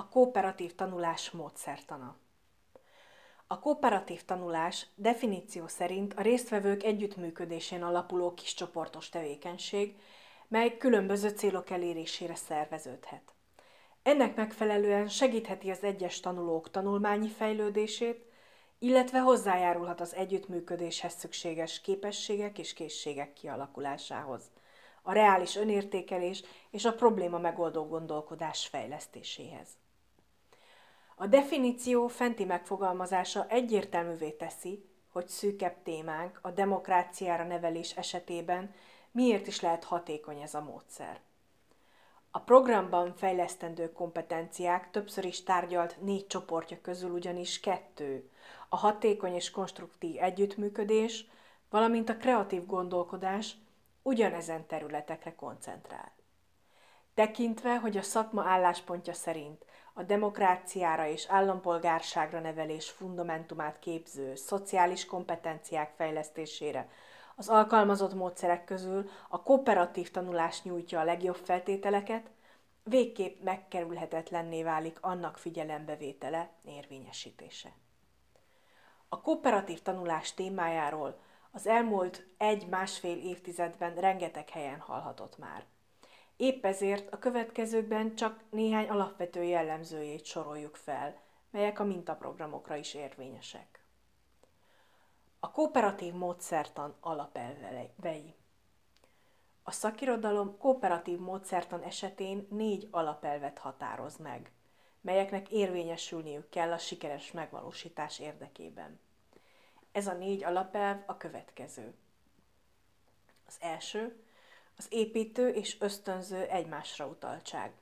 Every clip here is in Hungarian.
A kooperatív tanulás módszertana. A kooperatív tanulás definíció szerint a résztvevők együttműködésén alapuló kiscsoportos tevékenység, mely különböző célok elérésére szerveződhet. Ennek megfelelően segítheti az egyes tanulók tanulmányi fejlődését, illetve hozzájárulhat az együttműködéshez szükséges képességek és készségek kialakulásához, a reális önértékelés és a probléma megoldó gondolkodás fejlesztéséhez. A definíció fenti megfogalmazása egyértelművé teszi, hogy szűkebb témánk a demokráciára nevelés esetében miért is lehet hatékony ez a módszer. A programban fejlesztendő kompetenciák többször is tárgyalt négy csoportja közül ugyanis kettő, a hatékony és konstruktív együttműködés, valamint a kreatív gondolkodás ugyanezen területekre koncentrál. Tekintve, hogy a szakma álláspontja szerint a demokráciára és állampolgárságra nevelés fundamentumát képző szociális kompetenciák fejlesztésére az alkalmazott módszerek közül a kooperatív tanulás nyújtja a legjobb feltételeket, végképp megkerülhetetlenné válik annak figyelembevétele, érvényesítése. A kooperatív tanulás témájáról az elmúlt egy-másfél évtizedben rengeteg helyen hallhatott már. Épp ezért a következőkben csak néhány alapvető jellemzőjét soroljuk fel, melyek a mintaprogramokra is érvényesek. A kooperatív módszertan alapelvei. A szakirodalom kooperatív módszertan esetén négy alapelvet határoz meg, melyeknek érvényesülniük kell a sikeres megvalósítás érdekében. Ez a négy alapelv a következő. Az első, az építő és ösztönző egymásra utaltság.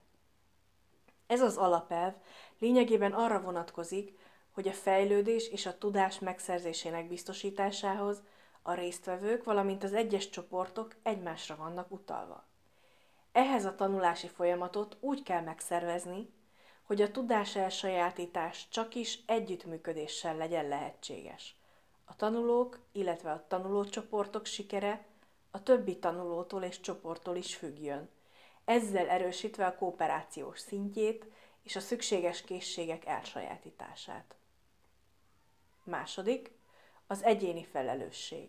Ez az alapelv lényegében arra vonatkozik, hogy a fejlődés és a tudás megszerzésének biztosításához a résztvevők, valamint az egyes csoportok egymásra vannak utalva. Ehhez a tanulási folyamatot úgy kell megszervezni, hogy a tudás elsajátítás csak is együttműködéssel legyen lehetséges. A tanulók, illetve a tanulócsoportok sikere a többi tanulótól és csoporttól is függjön, ezzel erősítve a kooperációs szintjét és a szükséges készségek elsajátítását. Második, az egyéni felelősség.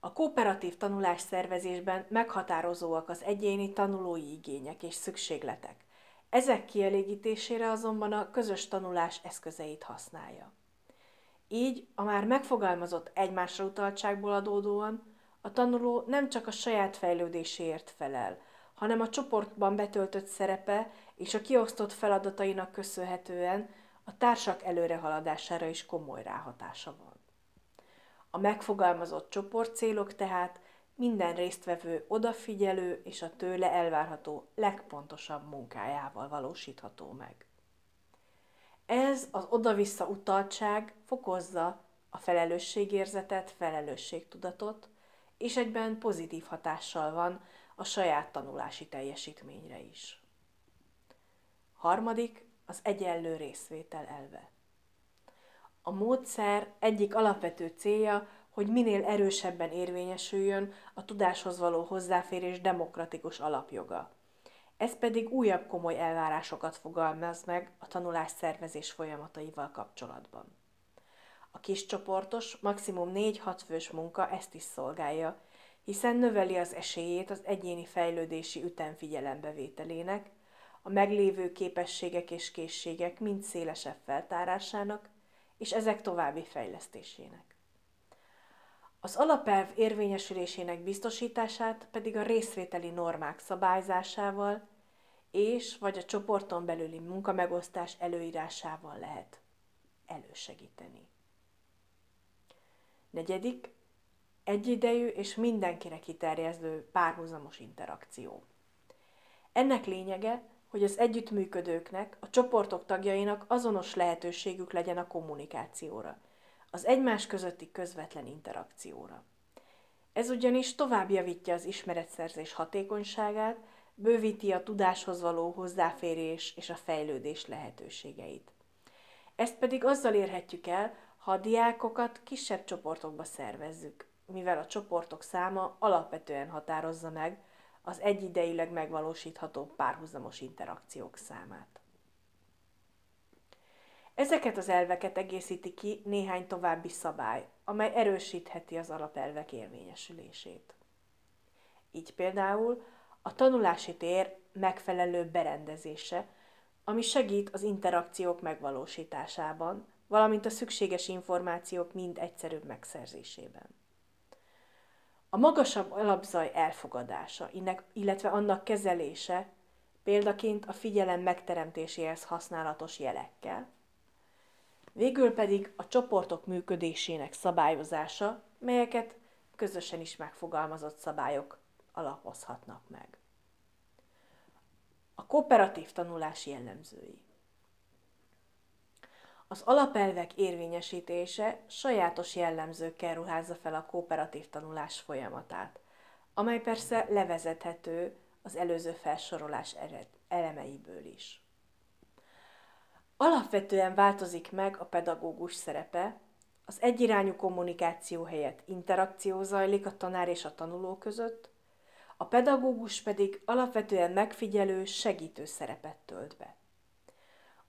A kooperatív tanulás szervezésben meghatározóak az egyéni tanulói igények és szükségletek. Ezek kielégítésére azonban a közös tanulás eszközeit használja. Így a már megfogalmazott egymásra utaltságból adódóan a tanuló nem csak a saját fejlődéséért felel, hanem a csoportban betöltött szerepe és a kiosztott feladatainak köszönhetően a társak előrehaladására is komoly ráhatása van. A megfogalmazott csoportcélok tehát minden résztvevő odafigyelő és a tőle elvárható legpontosabb munkájával valósítható meg. Ez az oda-vissza utaltság fokozza a felelősségérzetet, felelősségtudatot, és egyben pozitív hatással van a saját tanulási teljesítményre is. Harmadik, az egyenlő részvétel elve. A módszer egyik alapvető célja, hogy minél erősebben érvényesüljön a tudáshoz való hozzáférés demokratikus alapjoga. Ez pedig újabb komoly elvárásokat fogalmaz meg a tanulás szervezés folyamataival kapcsolatban. A kis csoportos, maximum 4-6 fős munka ezt is szolgálja, hiszen növeli az esélyét az egyéni fejlődési ütem figyelembevételének, a meglévő képességek és készségek mind szélesebb feltárásának, és ezek további fejlesztésének. Az alapelv érvényesülésének biztosítását pedig a részvételi normák szabályzásával és vagy a csoporton belüli munkamegosztás előírásával lehet elősegíteni. Negyedik, egyidejű és mindenkire kiterjesztő párhuzamos interakció. Ennek lényege, hogy az együttműködőknek, a csoportok tagjainak azonos lehetőségük legyen a kommunikációra, az egymás közötti közvetlen interakcióra. Ez ugyanis tovább javítja az ismeretszerzés hatékonyságát, bővíti a tudáshoz való hozzáférés és a fejlődés lehetőségeit. Ezt pedig azzal érhetjük el, ha a diákokat kisebb csoportokba szervezzük, mivel a csoportok száma alapvetően határozza meg az egyidejűleg megvalósítható párhuzamos interakciók számát. Ezeket az elveket egészíti ki néhány további szabály, amely erősítheti az alapelvek érvényesülését. Így például a tanulási tér megfelelő berendezése, ami segít az interakciók megvalósításában, valamint a szükséges információk mind egyszerűbb megszerzésében. A magasabb alapzaj elfogadása, illetve annak kezelése példaként a figyelem megteremtéséhez használatos jelekkel, végül pedig a csoportok működésének szabályozása, melyeket közösen is megfogalmazott szabályok alapozhatnak meg. A kooperatív tanulás jellemzői. Az alapelvek érvényesítése sajátos jellemzőkkel ruházza fel a kooperatív tanulás folyamatát, amely persze levezethető az előző felsorolás elemeiből is. Alapvetően változik meg a pedagógus szerepe, az egyirányú kommunikáció helyett interakció zajlik a tanár és a tanuló között, a pedagógus pedig alapvetően megfigyelő, segítő szerepet tölt be.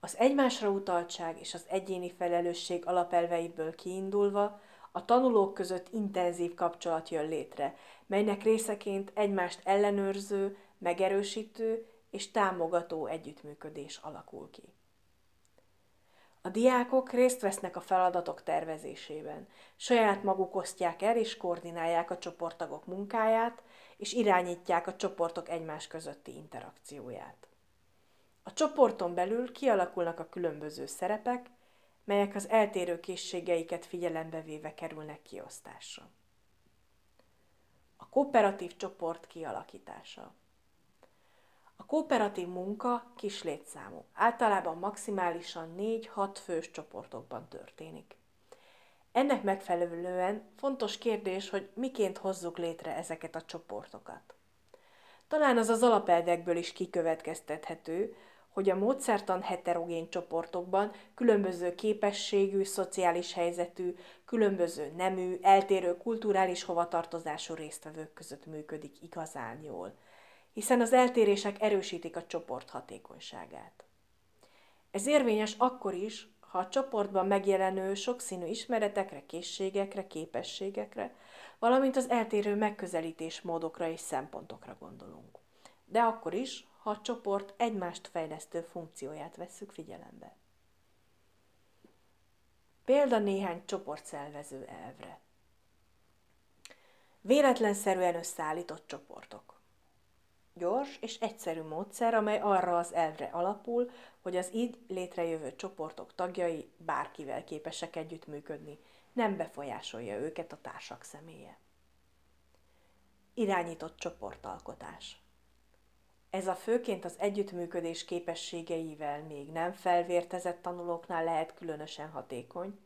Az egymásra utaltság és az egyéni felelősség alapelveiből kiindulva a tanulók között intenzív kapcsolat jön létre, melynek részeként egymást ellenőrző, megerősítő és támogató együttműködés alakul ki. A diákok részt vesznek a feladatok tervezésében. Saját maguk osztják el és koordinálják a csoporttagok munkáját, és irányítják a csoportok egymás közötti interakcióját. A csoporton belül kialakulnak a különböző szerepek, melyek az eltérő készségeiket figyelembe véve kerülnek kiosztásra. A kooperatív csoport kialakítása. A kooperatív munka kis létszámú, általában maximálisan 4-6 fős csoportokban történik. Ennek megfelelően fontos kérdés, hogy miként hozzuk létre ezeket a csoportokat. Talán az az alapelvekből is kikövetkeztethető, hogy a módszertan heterogén csoportokban különböző képességű, szociális helyzetű, különböző nemű, eltérő kulturális hovatartozású résztvevők között működik igazán jól, hiszen az eltérések erősítik a csoport hatékonyságát. Ez érvényes akkor is, ha a csoportban megjelenő sokszínű ismeretekre, készségekre, képességekre, valamint az eltérő megközelítés módokra és szempontokra gondolunk. De akkor is, ha a csoport egymást fejlesztő funkcióját vesszük figyelembe. Példa néhány csoportszervező elvre. Véletlenszerűen összeállított csoportok. Gyors és egyszerű módszer, amely arra az elvre alapul, hogy az így létrejövő csoportok tagjai bárkivel képesek együttműködni, nem befolyásolja őket a társak személye. Irányított csoportalkotás. Ez a főként az együttműködés képességeivel még nem felvértezett tanulóknál lehet különösen hatékony,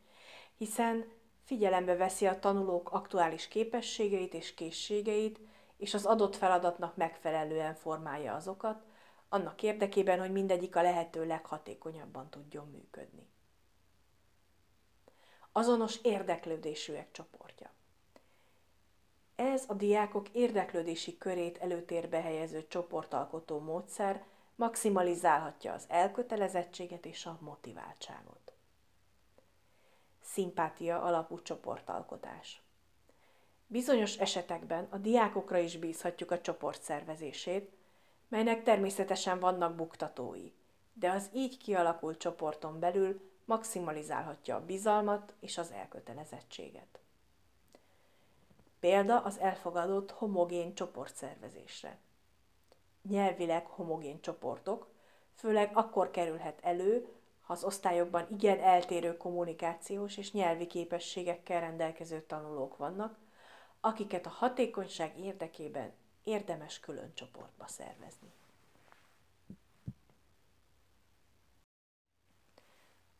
hiszen figyelembe veszi a tanulók aktuális képességeit és készségeit, és az adott feladatnak megfelelően formálja azokat, annak érdekében, hogy mindegyik a lehető leghatékonyabban tudjon működni. Azonos érdeklődésűek csoportja. Ez a diákok érdeklődési körét előtérbe helyező csoportalkotó módszer maximalizálhatja az elkötelezettséget és a motiváltságot. Szimpátia alapú csoportalkotás. Bizonyos esetekben a diákokra is bízhatjuk a csoport szervezését, melynek természetesen vannak buktatói, de az így kialakult csoporton belül maximalizálhatja a bizalmat és az elkötelezettséget. Példa az elfogadott homogén csoportszervezésre. Nyelvileg homogén csoportok, főleg akkor kerülhet elő, ha az osztályokban igen eltérő kommunikációs és nyelvi képességekkel rendelkező tanulók vannak, akiket a hatékonyság érdekében érdemes külön csoportba szervezni.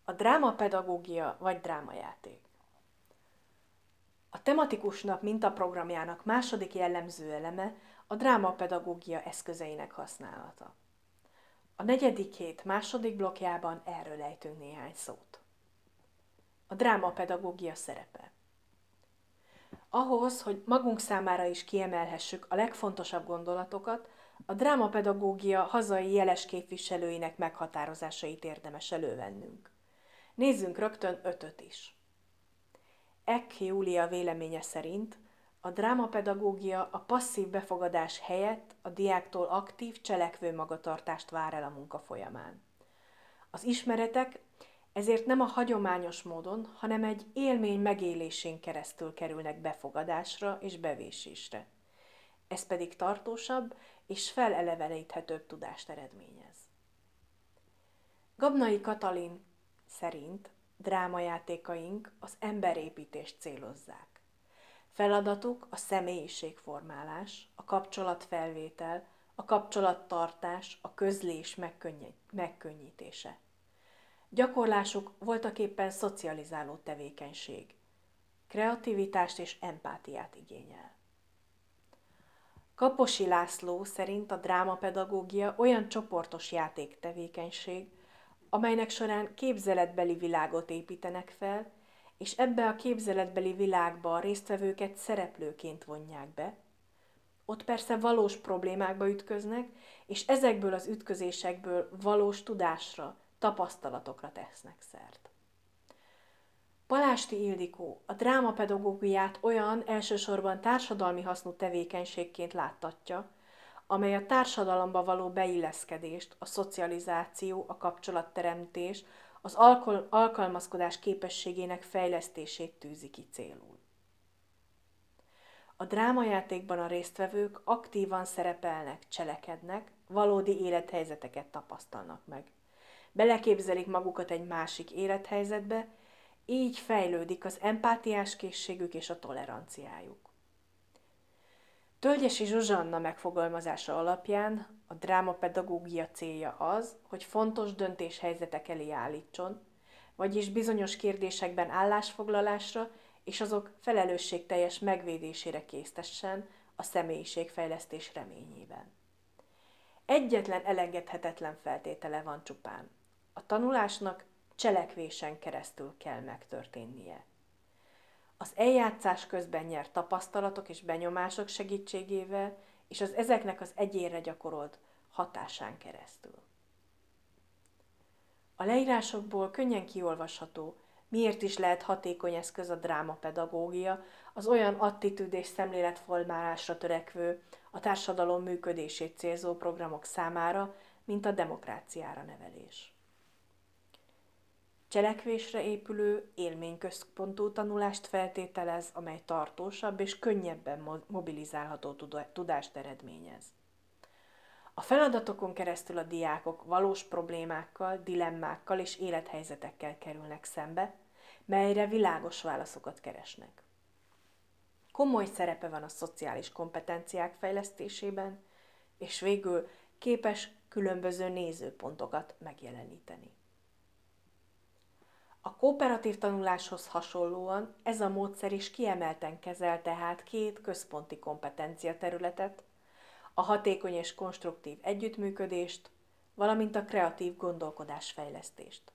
A drámapedagógia vagy drámajáték. A tematikus nap mintaprogramjának második jellemző eleme a drámapedagógia eszközeinek használata. A negyedik hét második blokkjában erről ejtünk néhány szót. A drámapedagógia szerepe. Ahhoz, hogy magunk számára is kiemelhessük a legfontosabb gondolatokat, a drámapedagógia hazai jeles képviselőinek meghatározásait érdemes elővennünk. Nézzünk rögtön ötöt is. Ek Júlia véleménye szerint a drámapedagógia a passzív befogadás helyett a diáktól aktív, cselekvő magatartást vár el a munka folyamán. Az ismeretek ezért nem a hagyományos módon, hanem egy élmény megélésén keresztül kerülnek befogadásra és bevésésre. Ez pedig tartósabb és feleleveníthetőbb tudást eredményez. Gabnai Katalin szerint drámajátékaink az emberépítést célozzák. Feladatuk a személyiségformálás, a kapcsolatfelvétel, a kapcsolattartás, a közlés megkönnyítése. Gyakorlásuk voltak éppen szocializáló tevékenység. Kreativitást és empátiát igényel. Kaposi László szerint a drámapedagógia olyan csoportos játéktevékenység, amelynek során képzeletbeli világot építenek fel, és ebbe a képzeletbeli világba a résztvevőket szereplőként vonják be. Ott persze valós problémákba ütköznek, és ezekből az ütközésekből valós tudásra, tapasztalatokra tesznek szert. Palásti Ildikó a drámapedagógiát olyan elsősorban társadalmi hasznú tevékenységként láttatja, amely a társadalomba való beilleszkedést, a szocializáció, a kapcsolatteremtés, az alkalmazkodás képességének fejlesztését tűzi ki célul. A drámajátékban a résztvevők aktívan szerepelnek, cselekednek, valódi élethelyzeteket tapasztalnak meg. Beleképzelik magukat egy másik élethelyzetbe, így fejlődik az empátiás készségük és a toleranciájuk. Tölgyesi Zsuzsanna megfogalmazása alapján a drámapedagógia célja az, hogy fontos döntéshelyzetek elé állítson, vagyis bizonyos kérdésekben állásfoglalásra és azok felelősségteljes megvédésére késztessen a személyiségfejlesztés reményében. Egyetlen elengedhetetlen feltétele van csupán. A tanulásnak cselekvésen keresztül kell megtörténnie. Az eljátszás közben nyert tapasztalatok és benyomások segítségével, és az ezeknek az egyénre gyakorolt hatásán keresztül. A leírásokból könnyen kiolvasható, miért is lehet hatékony eszköz a drámapedagógia, az olyan attitűd és szemléletformálásra törekvő, a társadalom működését célzó programok számára, mint a demokráciára nevelés. Cselekvésre épülő, élményközpontú tanulást feltételez, amely tartósabb és könnyebben mobilizálható tudást eredményez. A feladatokon keresztül a diákok valós problémákkal, dilemmákkal és élethelyzetekkel kerülnek szembe, melyre világos válaszokat keresnek. Komoly szerepe van a szociális kompetenciák fejlesztésében, és végül képes különböző nézőpontokat megjeleníteni. A kooperatív tanuláshoz hasonlóan ez a módszer is kiemelten kezel tehát két központi kompetencia területet, a hatékony és konstruktív együttműködést, valamint a kreatív gondolkodásfejlesztést.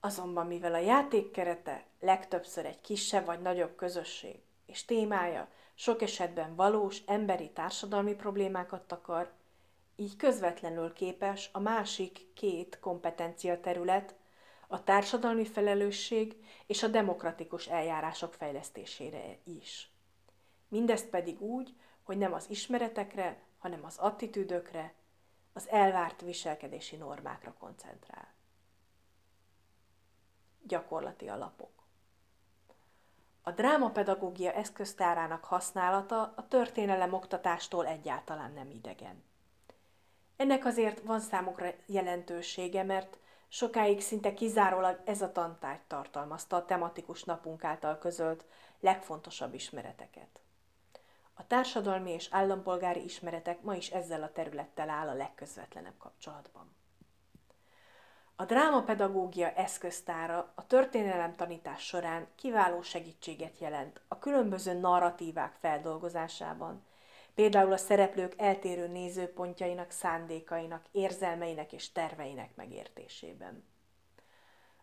Azonban mivel a játék kerete legtöbbször egy kisebb vagy nagyobb közösség, és témája sok esetben valós emberi társadalmi problémákat takar, így közvetlenül képes a másik két kompetencia terület, a társadalmi felelősség és a demokratikus eljárások fejlesztésére is. Mindezt pedig úgy, hogy nem az ismeretekre, hanem az attitűdökre, az elvárt viselkedési normákra koncentrál. Gyakorlati alapok A drámapedagógia eszköztárának használata a történelem oktatástól egyáltalán nem idegen. Ennek azért van számukra jelentősége, mert Sokáig szinte kizárólag ez a tantárgy tartalmazta a tematikus napunk által közölt legfontosabb ismereteket. A társadalmi és állampolgári ismeretek ma is ezzel a területtel áll a legközvetlenebb kapcsolatban. A drámapedagógia eszköztára a történelem tanítás során kiváló segítséget jelent a különböző narratívák feldolgozásában, például a szereplők eltérő nézőpontjainak, szándékainak, érzelmeinek és terveinek megértésében.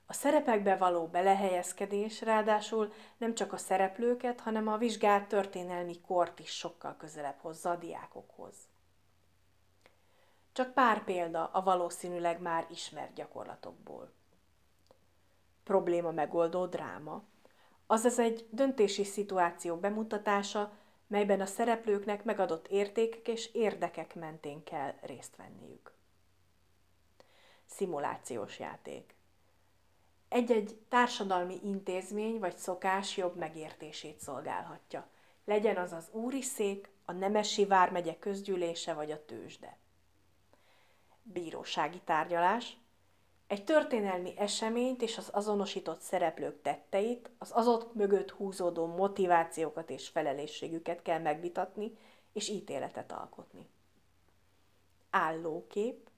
A szerepekbe való belehelyezkedés ráadásul nem csak a szereplőket, hanem a vizsgált történelmi kort is sokkal közelebb hozza a diákokhoz. Csak pár példa a valószínűleg már ismert gyakorlatokból. probléma megoldó dráma, azaz egy döntési szituáció bemutatása, melyben a szereplőknek megadott értékek és érdekek mentén kell részt venniük. Szimulációs játék. Egy-egy társadalmi intézmény vagy szokás jobb megértését szolgálhatja. Legyen az az úri szék, a Nemesi Vármegye közgyűlése vagy a tőzsde. Bírósági tárgyalás. Egy történelmi eseményt és az azonosított szereplők tetteit, az azok mögött húzódó motivációkat és felelősségüket kell megvitatni és ítéletet alkotni. Állókép.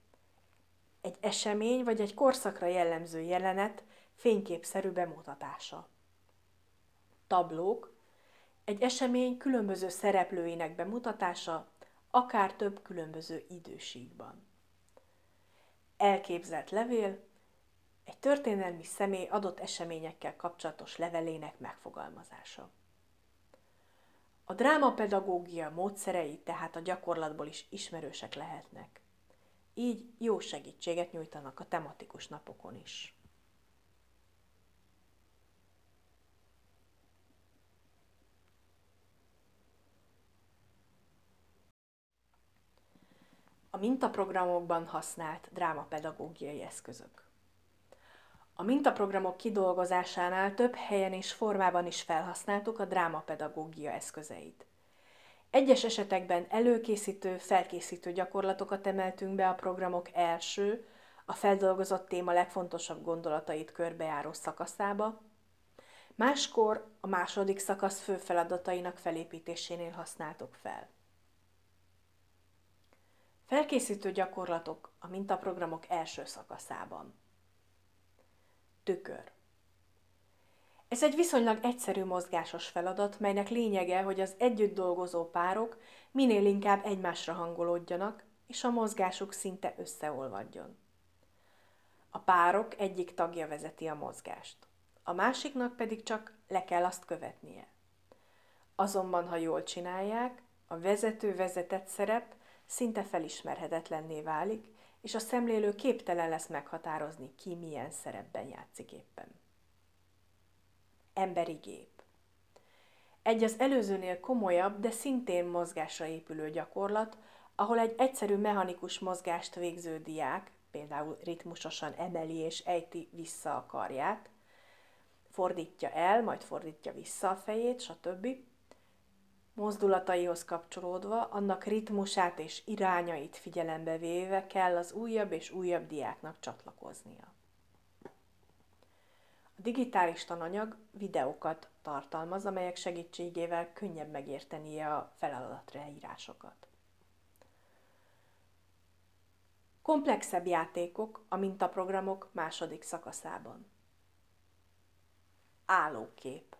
Egy esemény vagy egy korszakra jellemző jelenet fényképszerű bemutatása. Tablók. Egy esemény különböző szereplőinek bemutatása, akár több különböző időségben. Elképzelt levél, egy történelmi személy adott eseményekkel kapcsolatos levelének megfogalmazása. A drámapedagógia módszerei tehát a gyakorlatból is ismerősek lehetnek. Így jó segítséget nyújtanak a tematikus napokon is. Mintaprogramokban használt drámapedagógiai eszközök. A mintaprogramok kidolgozásánál több helyen és formában is felhasználtuk a drámapedagógia eszközeit. Egyes esetekben előkészítő, felkészítő gyakorlatokat emeltünk be a programok első, a feldolgozott téma legfontosabb gondolatait körbejáró szakaszába, máskor a második szakasz fő feladatainak felépítésénél használtuk fel. Felkészítő gyakorlatok a mintaprogramok első szakaszában. Tükör. Ez egy viszonylag egyszerű mozgásos feladat, melynek lényege, hogy az együtt dolgozó párok minél inkább egymásra hangolódjanak, és a mozgásuk szinte összeolvadjon. A párok egyik tagja vezeti a mozgást, a másiknak pedig csak le kell azt követnie. Azonban, ha jól csinálják, a vezető-vezetett szerep szinte felismerhetetlenné válik, és a szemlélő képtelen lesz meghatározni, ki milyen szerepben játszik éppen. Emberi gép. Egy az előzőnél komolyabb, de szintén mozgásra épülő gyakorlat, ahol egy egyszerű mechanikus mozgást végző diák, például ritmusosan emeli és ejti vissza a karját, fordítja el, majd fordítja vissza a fejét, stb Mozdulataihoz kapcsolódva, annak ritmusát és irányait figyelembe véve kell az újabb és újabb diáknak csatlakoznia. A digitális tananyag videókat tartalmaz, amelyek segítségével könnyebb megértenie a feladatraírásokat. Komplexebb játékok a mintaprogramok második szakaszában. Állókép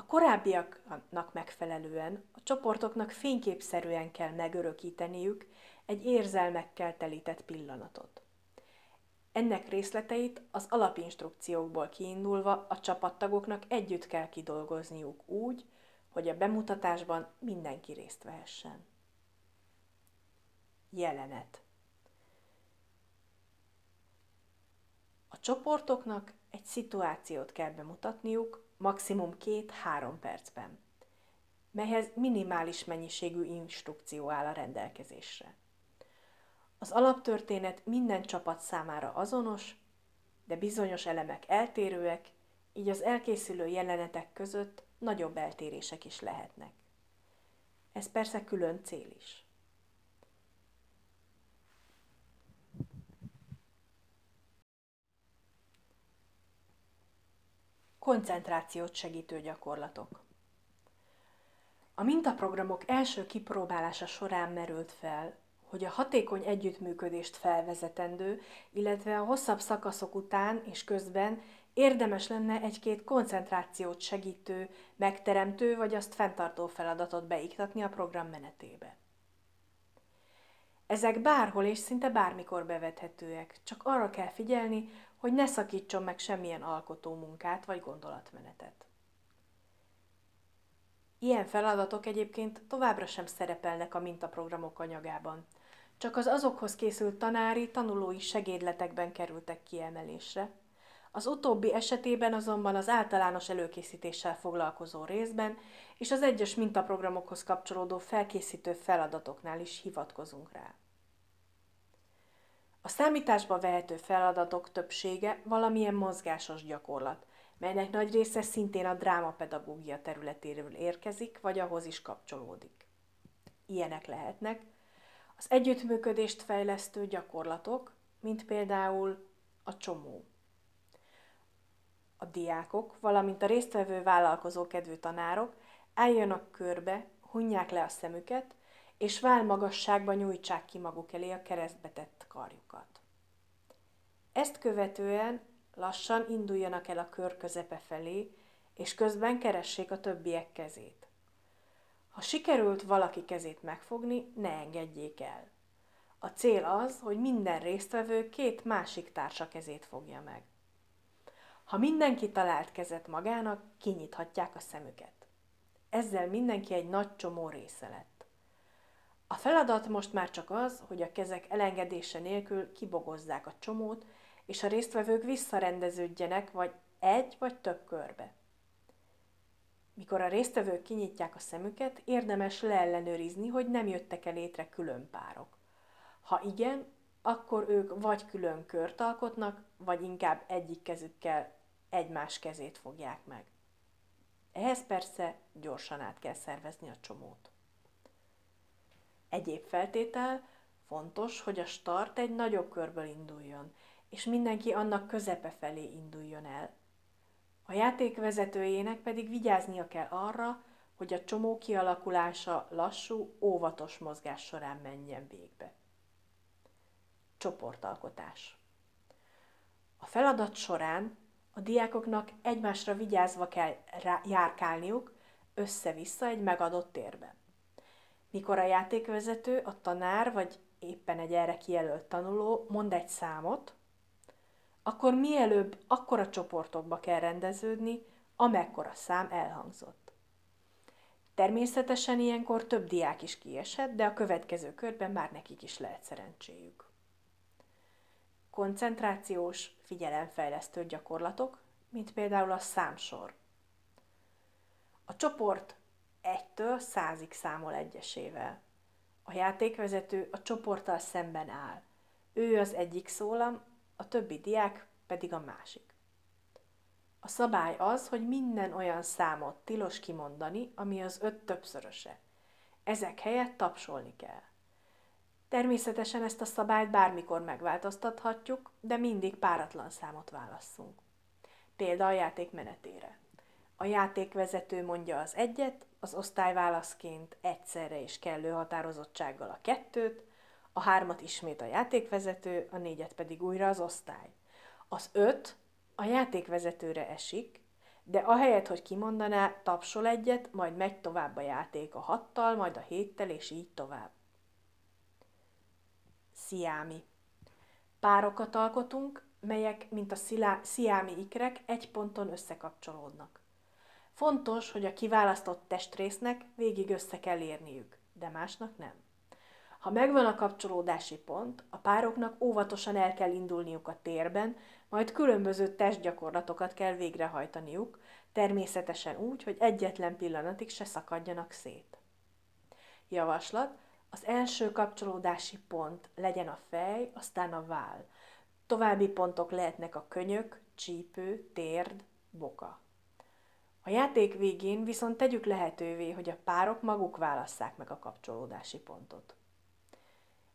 a korábbiaknak megfelelően a csoportoknak fényképszerűen kell megörökíteniük egy érzelmekkel telített pillanatot. Ennek részleteit az alapinstrukciókból kiindulva a csapattagoknak együtt kell kidolgozniuk úgy, hogy a bemutatásban mindenki részt vehessen. Jelenet A csoportoknak egy szituációt kell bemutatniuk, maximum két-három percben, melyhez minimális mennyiségű instrukció áll a rendelkezésre. Az alaptörténet minden csapat számára azonos, de bizonyos elemek eltérőek, így az elkészülő jelenetek között nagyobb eltérések is lehetnek. Ez persze külön cél is. Koncentrációt segítő gyakorlatok. A mintaprogramok első kipróbálása során merült fel, hogy a hatékony együttműködést felvezetendő, illetve a hosszabb szakaszok után és közben érdemes lenne egy-két koncentrációt segítő, megteremtő vagy azt fenntartó feladatot beiktatni a program menetébe. Ezek bárhol és szinte bármikor bevethetőek, csak arra kell figyelni, hogy ne szakítson meg semmilyen alkotó munkát vagy gondolatmenetet. Ilyen feladatok egyébként továbbra sem szerepelnek a mintaprogramok anyagában, csak az azokhoz készült tanári, tanulói segédletekben kerültek kiemelésre, Az utóbbi esetében azonban az általános előkészítéssel foglalkozó részben és az egyes mintaprogramokhoz kapcsolódó felkészítő feladatoknál is hivatkozunk rá. A számításba vehető feladatok többsége valamilyen mozgásos gyakorlat, melynek nagy része szintén a drámapedagógia területéről érkezik, vagy ahhoz is kapcsolódik. Ilyenek lehetnek az együttműködést fejlesztő gyakorlatok, mint például a csomó. A diákok, valamint a résztvevő vállalkozókedvű tanárok álljanak körbe, hunják le a szemüket, és válmagasságban nyújtsák ki maguk elé a keresztbe tett karjukat. Ezt követően lassan induljanak el a kör közepe felé, és közben keressék a többiek kezét. Ha sikerült valaki kezét megfogni, ne engedjék el. A cél az, hogy minden résztvevő két másik társa kezét fogja meg. Ha mindenki talált kezet magának, kinyithatják a szemüket. Ezzel mindenki egy nagy csomó része lett. A feladat most már csak az, hogy a kezek elengedése nélkül kibogozzák a csomót, és a résztvevők visszarendeződjenek, vagy egy vagy több körbe. Mikor a résztvevők kinyitják a szemüket, érdemes leellenőrizni, hogy nem jöttek el létre külön párok. Ha igen, akkor ők vagy külön kört alkotnak, vagy inkább egyik kezükkel egymás kezét fogják meg. Ehhez persze gyorsan át kell szervezni a csomót. Egyéb feltétel, fontos, hogy a start egy nagyobb körből induljon, és mindenki annak közepe felé induljon el. A játék vezetőjének pedig vigyáznia kell arra, hogy a csomó kialakulása lassú, óvatos mozgás során menjen végbe. Csoportalkotás A feladat során a diákoknak egymásra vigyázva kell járkálniuk össze-vissza egy megadott térben. Mikor a játékvezető, a tanár vagy éppen egy erre kijelölt tanuló mond egy számot, akkor mielőbb akkora csoportokba kell rendeződni, amekkora szám elhangzott. Természetesen ilyenkor több diák is kiesett, de a következő körben már nekik is lehet szerencséjük. Koncentrációs, figyelemfejlesztő gyakorlatok, mint például a számsor. A csoport 1-től 100-ig számol egyesével. A játékvezető a csoporttal szemben áll. Ő az egyik szólam, a többi diák pedig a másik. A szabály az, hogy minden olyan számot tilos kimondani, ami az öt többszöröse. Ezek helyett tapsolni kell. Természetesen ezt a szabályt bármikor megváltoztathatjuk, de mindig páratlan számot válasszunk. Példa a játék menetére. A játékvezető mondja az egyet, az osztály válaszként egyszerre és kellő határozottsággal a kettőt, a hármat ismét a játékvezető, a négyet pedig újra az osztály. Az öt a játékvezetőre esik, de ahelyett, hogy kimondaná, tapsol egyet, majd megy tovább a játék a hattal, majd a héttel, és így tovább. Sziámi. Párokat alkotunk, melyek, mint a sziámi ikrek, egy ponton összekapcsolódnak. Fontos, hogy a kiválasztott testrésznek végig össze kell érniük, de másnak nem. Ha megvan a kapcsolódási pont, a pároknak óvatosan el kell indulniuk a térben, majd különböző testgyakorlatokat kell végrehajtaniuk, természetesen úgy, hogy egyetlen pillanatig se szakadjanak szét. Javaslat, az első kapcsolódási pont legyen a fej, aztán a váll. További pontok lehetnek a könyök, csípő, térd, boka. A játék végén viszont tegyük lehetővé, hogy a párok maguk válasszák meg a kapcsolódási pontot.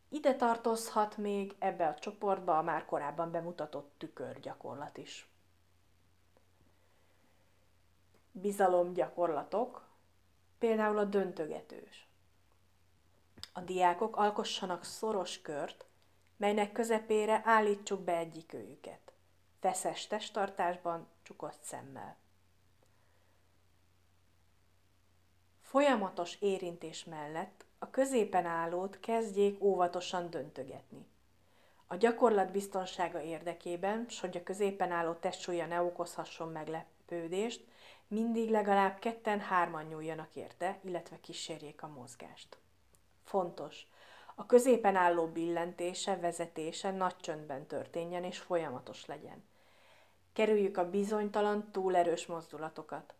Ide tartozhat még ebbe a csoportba a már korábban bemutatott tükörgyakorlat is. Bizalomgyakorlatok, például a döntögetős. A diákok alkossanak szoros kört, melynek közepére állítsuk be egyikőjüket. Feszes testtartásban, csukott szemmel. Folyamatos érintés mellett a középen állót kezdjék óvatosan döntögetni. A gyakorlat biztonsága érdekében, s hogy a középen álló testsúlya ne okozhasson meglepődést, mindig legalább ketten-hárman nyúljanak érte, illetve kísérjék a mozgást. Fontos, a középen álló billentése, vezetése nagy csöndben történjen és folyamatos legyen. Kerüljük a bizonytalan, túlerős mozdulatokat.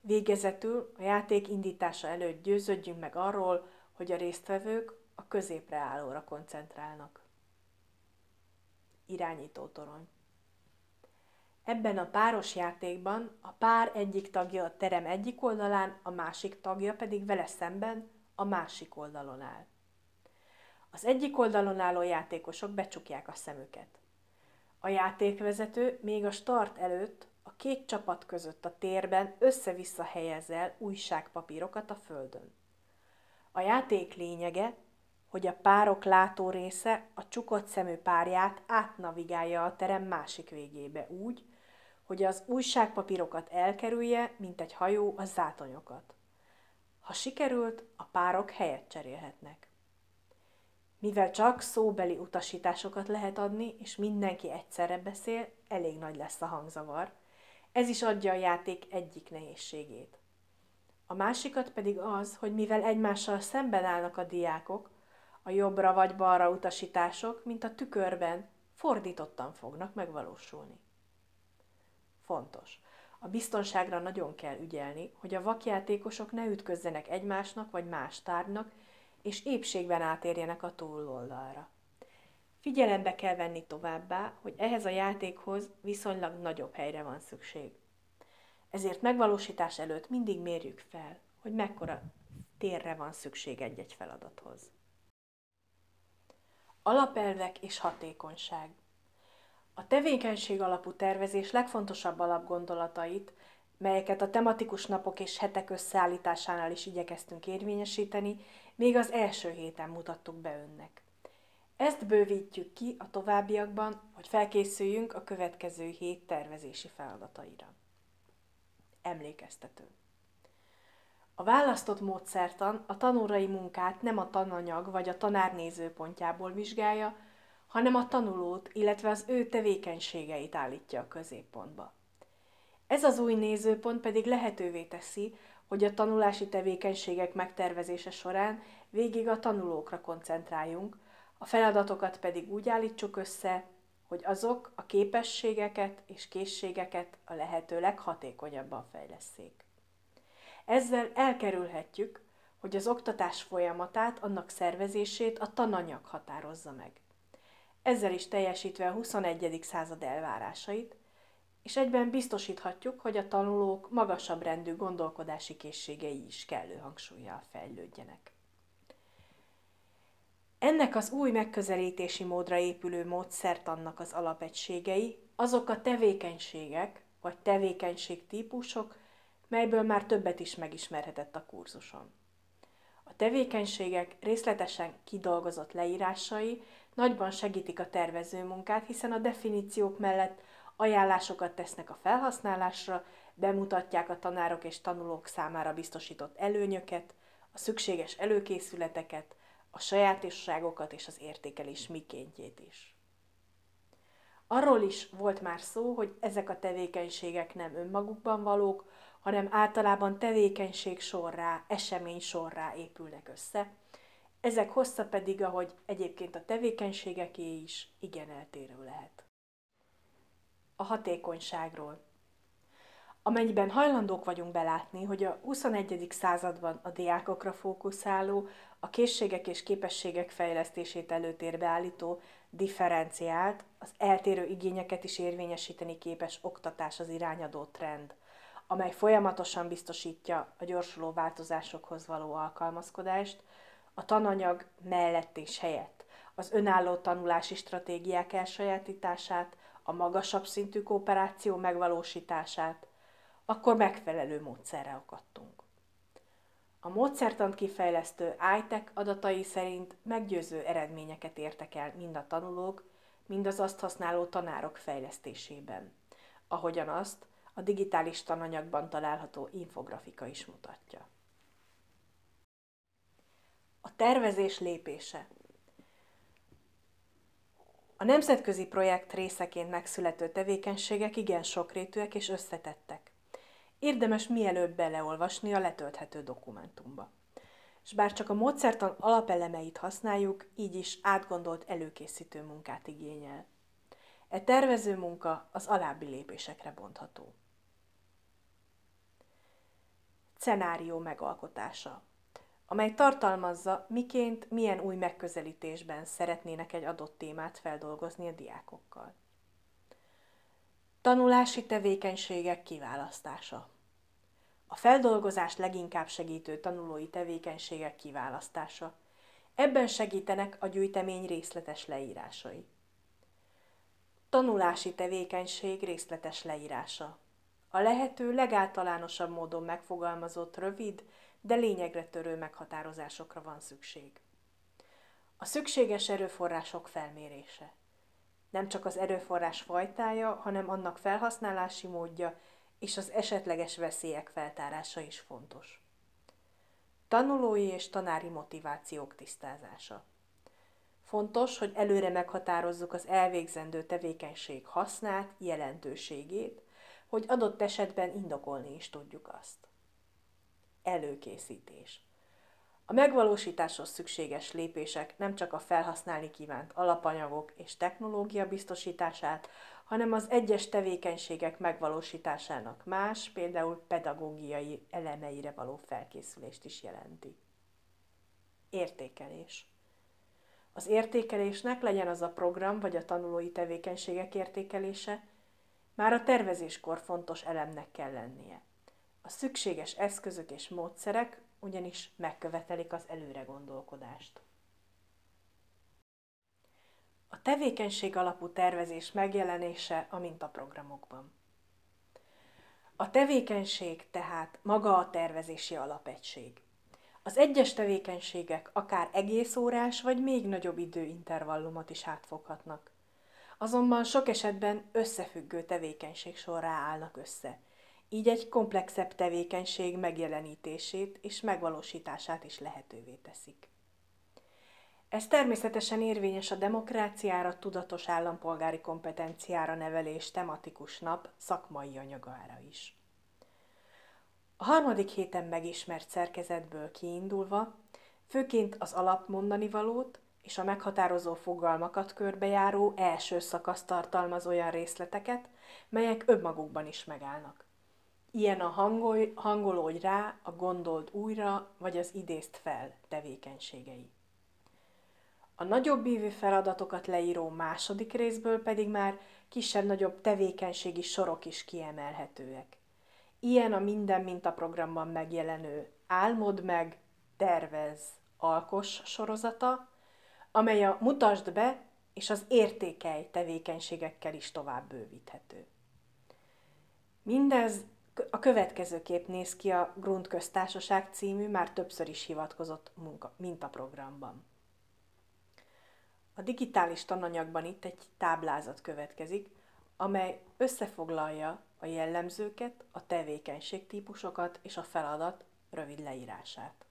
Végezetül a játék indítása előtt győződjünk meg arról, hogy a résztvevők a középre állóra koncentrálnak. Irányító torony. Ebben a páros játékban a pár egyik tagja a terem egyik oldalán, a másik tagja pedig vele szemben a másik oldalon áll. Az egyik oldalon álló játékosok becsukják a szemüket. A játékvezető még a start előtt a két csapat között a térben össze-vissza helyezel újságpapírokat a földön. A játék lényege, hogy a párok látó része a csukott szemű párját átnavigálja a terem másik végébe úgy, hogy az újságpapírokat elkerülje, mint egy hajó a zátonyokat. Ha sikerült, a párok helyet cserélhetnek. Mivel csak szóbeli utasításokat lehet adni, és mindenki egyszerre beszél, elég nagy lesz a hangzavar. Ez is adja a játék egyik nehézségét. A másikat pedig az, hogy mivel egymással szemben állnak a diákok, a jobbra vagy balra utasítások, mint a tükörben, fordítottan fognak megvalósulni. Fontos. A biztonságra nagyon kell ügyelni, hogy a vakjátékosok ne ütközzenek egymásnak vagy más tárgynak, és épségben átérjenek a túloldalra. Figyelembe kell venni továbbá, hogy ehhez a játékhoz viszonylag nagyobb helyre van szükség. Ezért megvalósítás előtt mindig mérjük fel, hogy mekkora térre van szükség egy-egy feladathoz. Alapelvek és hatékonyság. A tevékenység alapú tervezés legfontosabb alapgondolatait, melyeket a tematikus napok és hetek összeállításánál is igyekeztünk érvényesíteni, még az első héten mutattuk be önnek. Ezt bővítjük ki a továbbiakban, hogy felkészüljünk a következő hét tervezési feladataira. Emlékeztető. A választott módszertan a tanórai munkát nem a tananyag vagy a tanár nézőpontjából vizsgálja, hanem a tanulót, illetve az ő tevékenységeit állítja a középpontba. Ez az új nézőpont pedig lehetővé teszi, hogy a tanulási tevékenységek megtervezése során végig a tanulókra koncentráljunk, a feladatokat pedig úgy állítsuk össze, hogy azok a képességeket és készségeket a lehető leghatékonyabban fejleszék. Ezzel elkerülhetjük, hogy az oktatás folyamatát, annak szervezését a tananyag határozza meg. Ezzel is teljesítve a 21. század elvárásait, és egyben biztosíthatjuk, hogy a tanulók magasabb rendű gondolkodási készségei is kellő hangsúlyjal fejlődjenek. Ennek az új megközelítési módra épülő módszertannak az alapegységei azok a tevékenységek vagy tevékenységtípusok, melyből már többet is megismerhetett a kurzuson. A tevékenységek részletesen kidolgozott leírásai nagyban segítik a tervező munkát, hiszen a definíciók mellett ajánlásokat tesznek a felhasználásra, bemutatják a tanárok és tanulók számára biztosított előnyöket, a szükséges előkészületeket, a sajátosságokat és az értékelés mikéntjét is. Arról is volt már szó, hogy ezek a tevékenységek nem önmagukban valók, hanem általában tevékenység sorrá, esemény sorrá épülnek össze. Ezek hossza pedig, ahogy egyébként a tevékenységeké is, igen eltérő lehet. A hatékonyságról. Amennyiben hajlandók vagyunk belátni, hogy a 21. században a diákokra fókuszáló, a készségek és képességek fejlesztését előtérbe állító, differenciált, az eltérő igényeket is érvényesíteni képes oktatás az irányadó trend, amely folyamatosan biztosítja a gyorsuló változásokhoz való alkalmazkodást, a tananyag mellett és helyett, az önálló tanulási stratégiák elsajátítását, a magasabb szintű kooperáció megvalósítását, akkor megfelelő módszerre akadtunk. A módszertant kifejlesztő ITEC adatai szerint meggyőző eredményeket értek el mind a tanulók, mind az azt használó tanárok fejlesztésében, ahogyan azt a digitális tananyagban található infografika is mutatja. A tervezés lépése A nemzetközi projekt részeként megszülető tevékenységek igen sokrétűek és összetettek. Érdemes mielőbb beleolvasni a letölthető dokumentumba. És bár csak a módszertan alapelemeit használjuk, így is átgondolt előkészítő munkát igényel. E tervező munka az alábbi lépésekre bontható. Szenárió megalkotása, amely tartalmazza, miként, milyen új megközelítésben szeretnének egy adott témát feldolgozni a diákokkal. Tanulási tevékenységek kiválasztása. A feldolgozást leginkább segítő tanulói tevékenységek kiválasztása. Ebben segítenek a gyűjtemény részletes leírásai. Tanulási tevékenység részletes leírása. A lehető legáltalánosabb módon megfogalmazott rövid, de lényegre törő meghatározásokra van szükség. A szükséges erőforrások felmérése. Nem csak az erőforrás fajtája, hanem annak felhasználási módja és az esetleges veszélyek feltárása is fontos. Tanulói és tanári motivációk tisztázása. Fontos, hogy előre meghatározzuk az elvégzendő tevékenység hasznát, jelentőségét, hogy adott esetben indokolni is tudjuk azt. Előkészítés. A megvalósításhoz szükséges lépések nem csak a felhasználni kívánt alapanyagok és technológia biztosítását, hanem az egyes tevékenységek megvalósításának más, például pedagógiai elemeire való felkészülést is jelenti. Értékelés. Az értékelésnek legyen az a program vagy a tanulói tevékenységek értékelése, már a tervezéskor fontos elemnek kell lennie. A szükséges eszközök és módszerek ugyanis megkövetelik az előre gondolkodást. A tevékenység alapú tervezés megjelenése a mintaprogramokban. A tevékenység tehát maga a tervezési alapegység. Az egyes tevékenységek akár egész órás vagy még nagyobb időintervallumot is átfoghatnak. Azonban sok esetben összefüggő tevékenység sorrá állnak össze – így egy komplexebb tevékenység megjelenítését és megvalósítását is lehetővé teszik. Ez természetesen érvényes a demokráciára, tudatos állampolgári kompetenciára nevelés tematikus nap szakmai anyagára is. A harmadik héten megismert szerkezetből kiindulva, főként az alapmondani valót és a meghatározó fogalmakat körbejáró első szakasz tartalmaz olyan részleteket, melyek önmagukban is megállnak. Ilyen a hangolj, hangolódj rá, a gondold újra, vagy az idézt fel tevékenységei. A nagyobb ívű feladatokat leíró második részből pedig már kisebb-nagyobb tevékenységi sorok is kiemelhetőek. Ilyen a minden mintaprogramban megjelenő Álmod meg, tervez, alkos sorozata, amely a mutasd be és az értékelj tevékenységekkel is tovább bővíthető. Mindez a következőképp néz ki a Grund köztársaság című, már többször is hivatkozott munka, mintaprogramban. A digitális tananyagban itt egy táblázat következik, amely összefoglalja a jellemzőket, a tevékenységtípusokat és a feladat rövid leírását.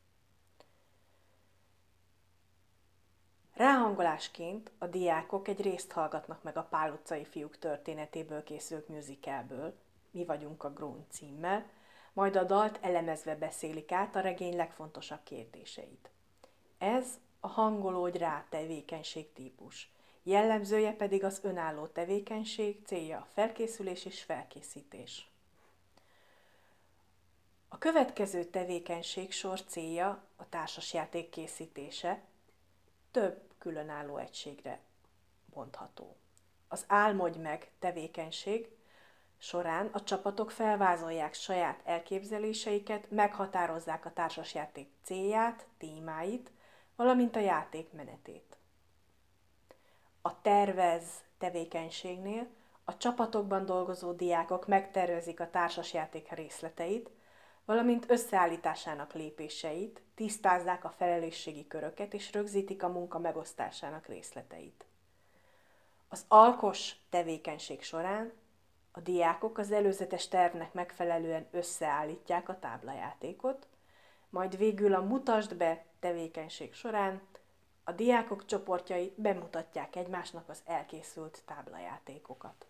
Ráhangolásként a diákok egy részt hallgatnak meg a Pál utcai fiúk történetéből készült musicalből, mi vagyunk a Grón címmel, majd a dalt elemezve beszélik át a regény legfontosabb kérdéseit. Ez a hangolódj rá tevékenység típus. Jellemzője pedig az önálló tevékenység, célja a felkészülés és felkészítés. A következő tevékenység sor célja a társasjáték készítése, több különálló egységre bontható. Az álmodj meg tevékenység során a csapatok felvázolják saját elképzeléseiket, meghatározzák a társasjáték célját, témáit, valamint a játék menetét. A tervez tevékenységnél a csapatokban dolgozó diákok megtervezik a társasjáték részleteit, valamint összeállításának lépéseit, tisztázzák a felelősségi köröket és rögzítik a munka megosztásának részleteit. Az alkos tevékenység során a diákok az előzetes tervnek megfelelően összeállítják a táblajátékot, majd végül a mutasd be tevékenység során a diákok csoportjai bemutatják egymásnak az elkészült táblajátékokat.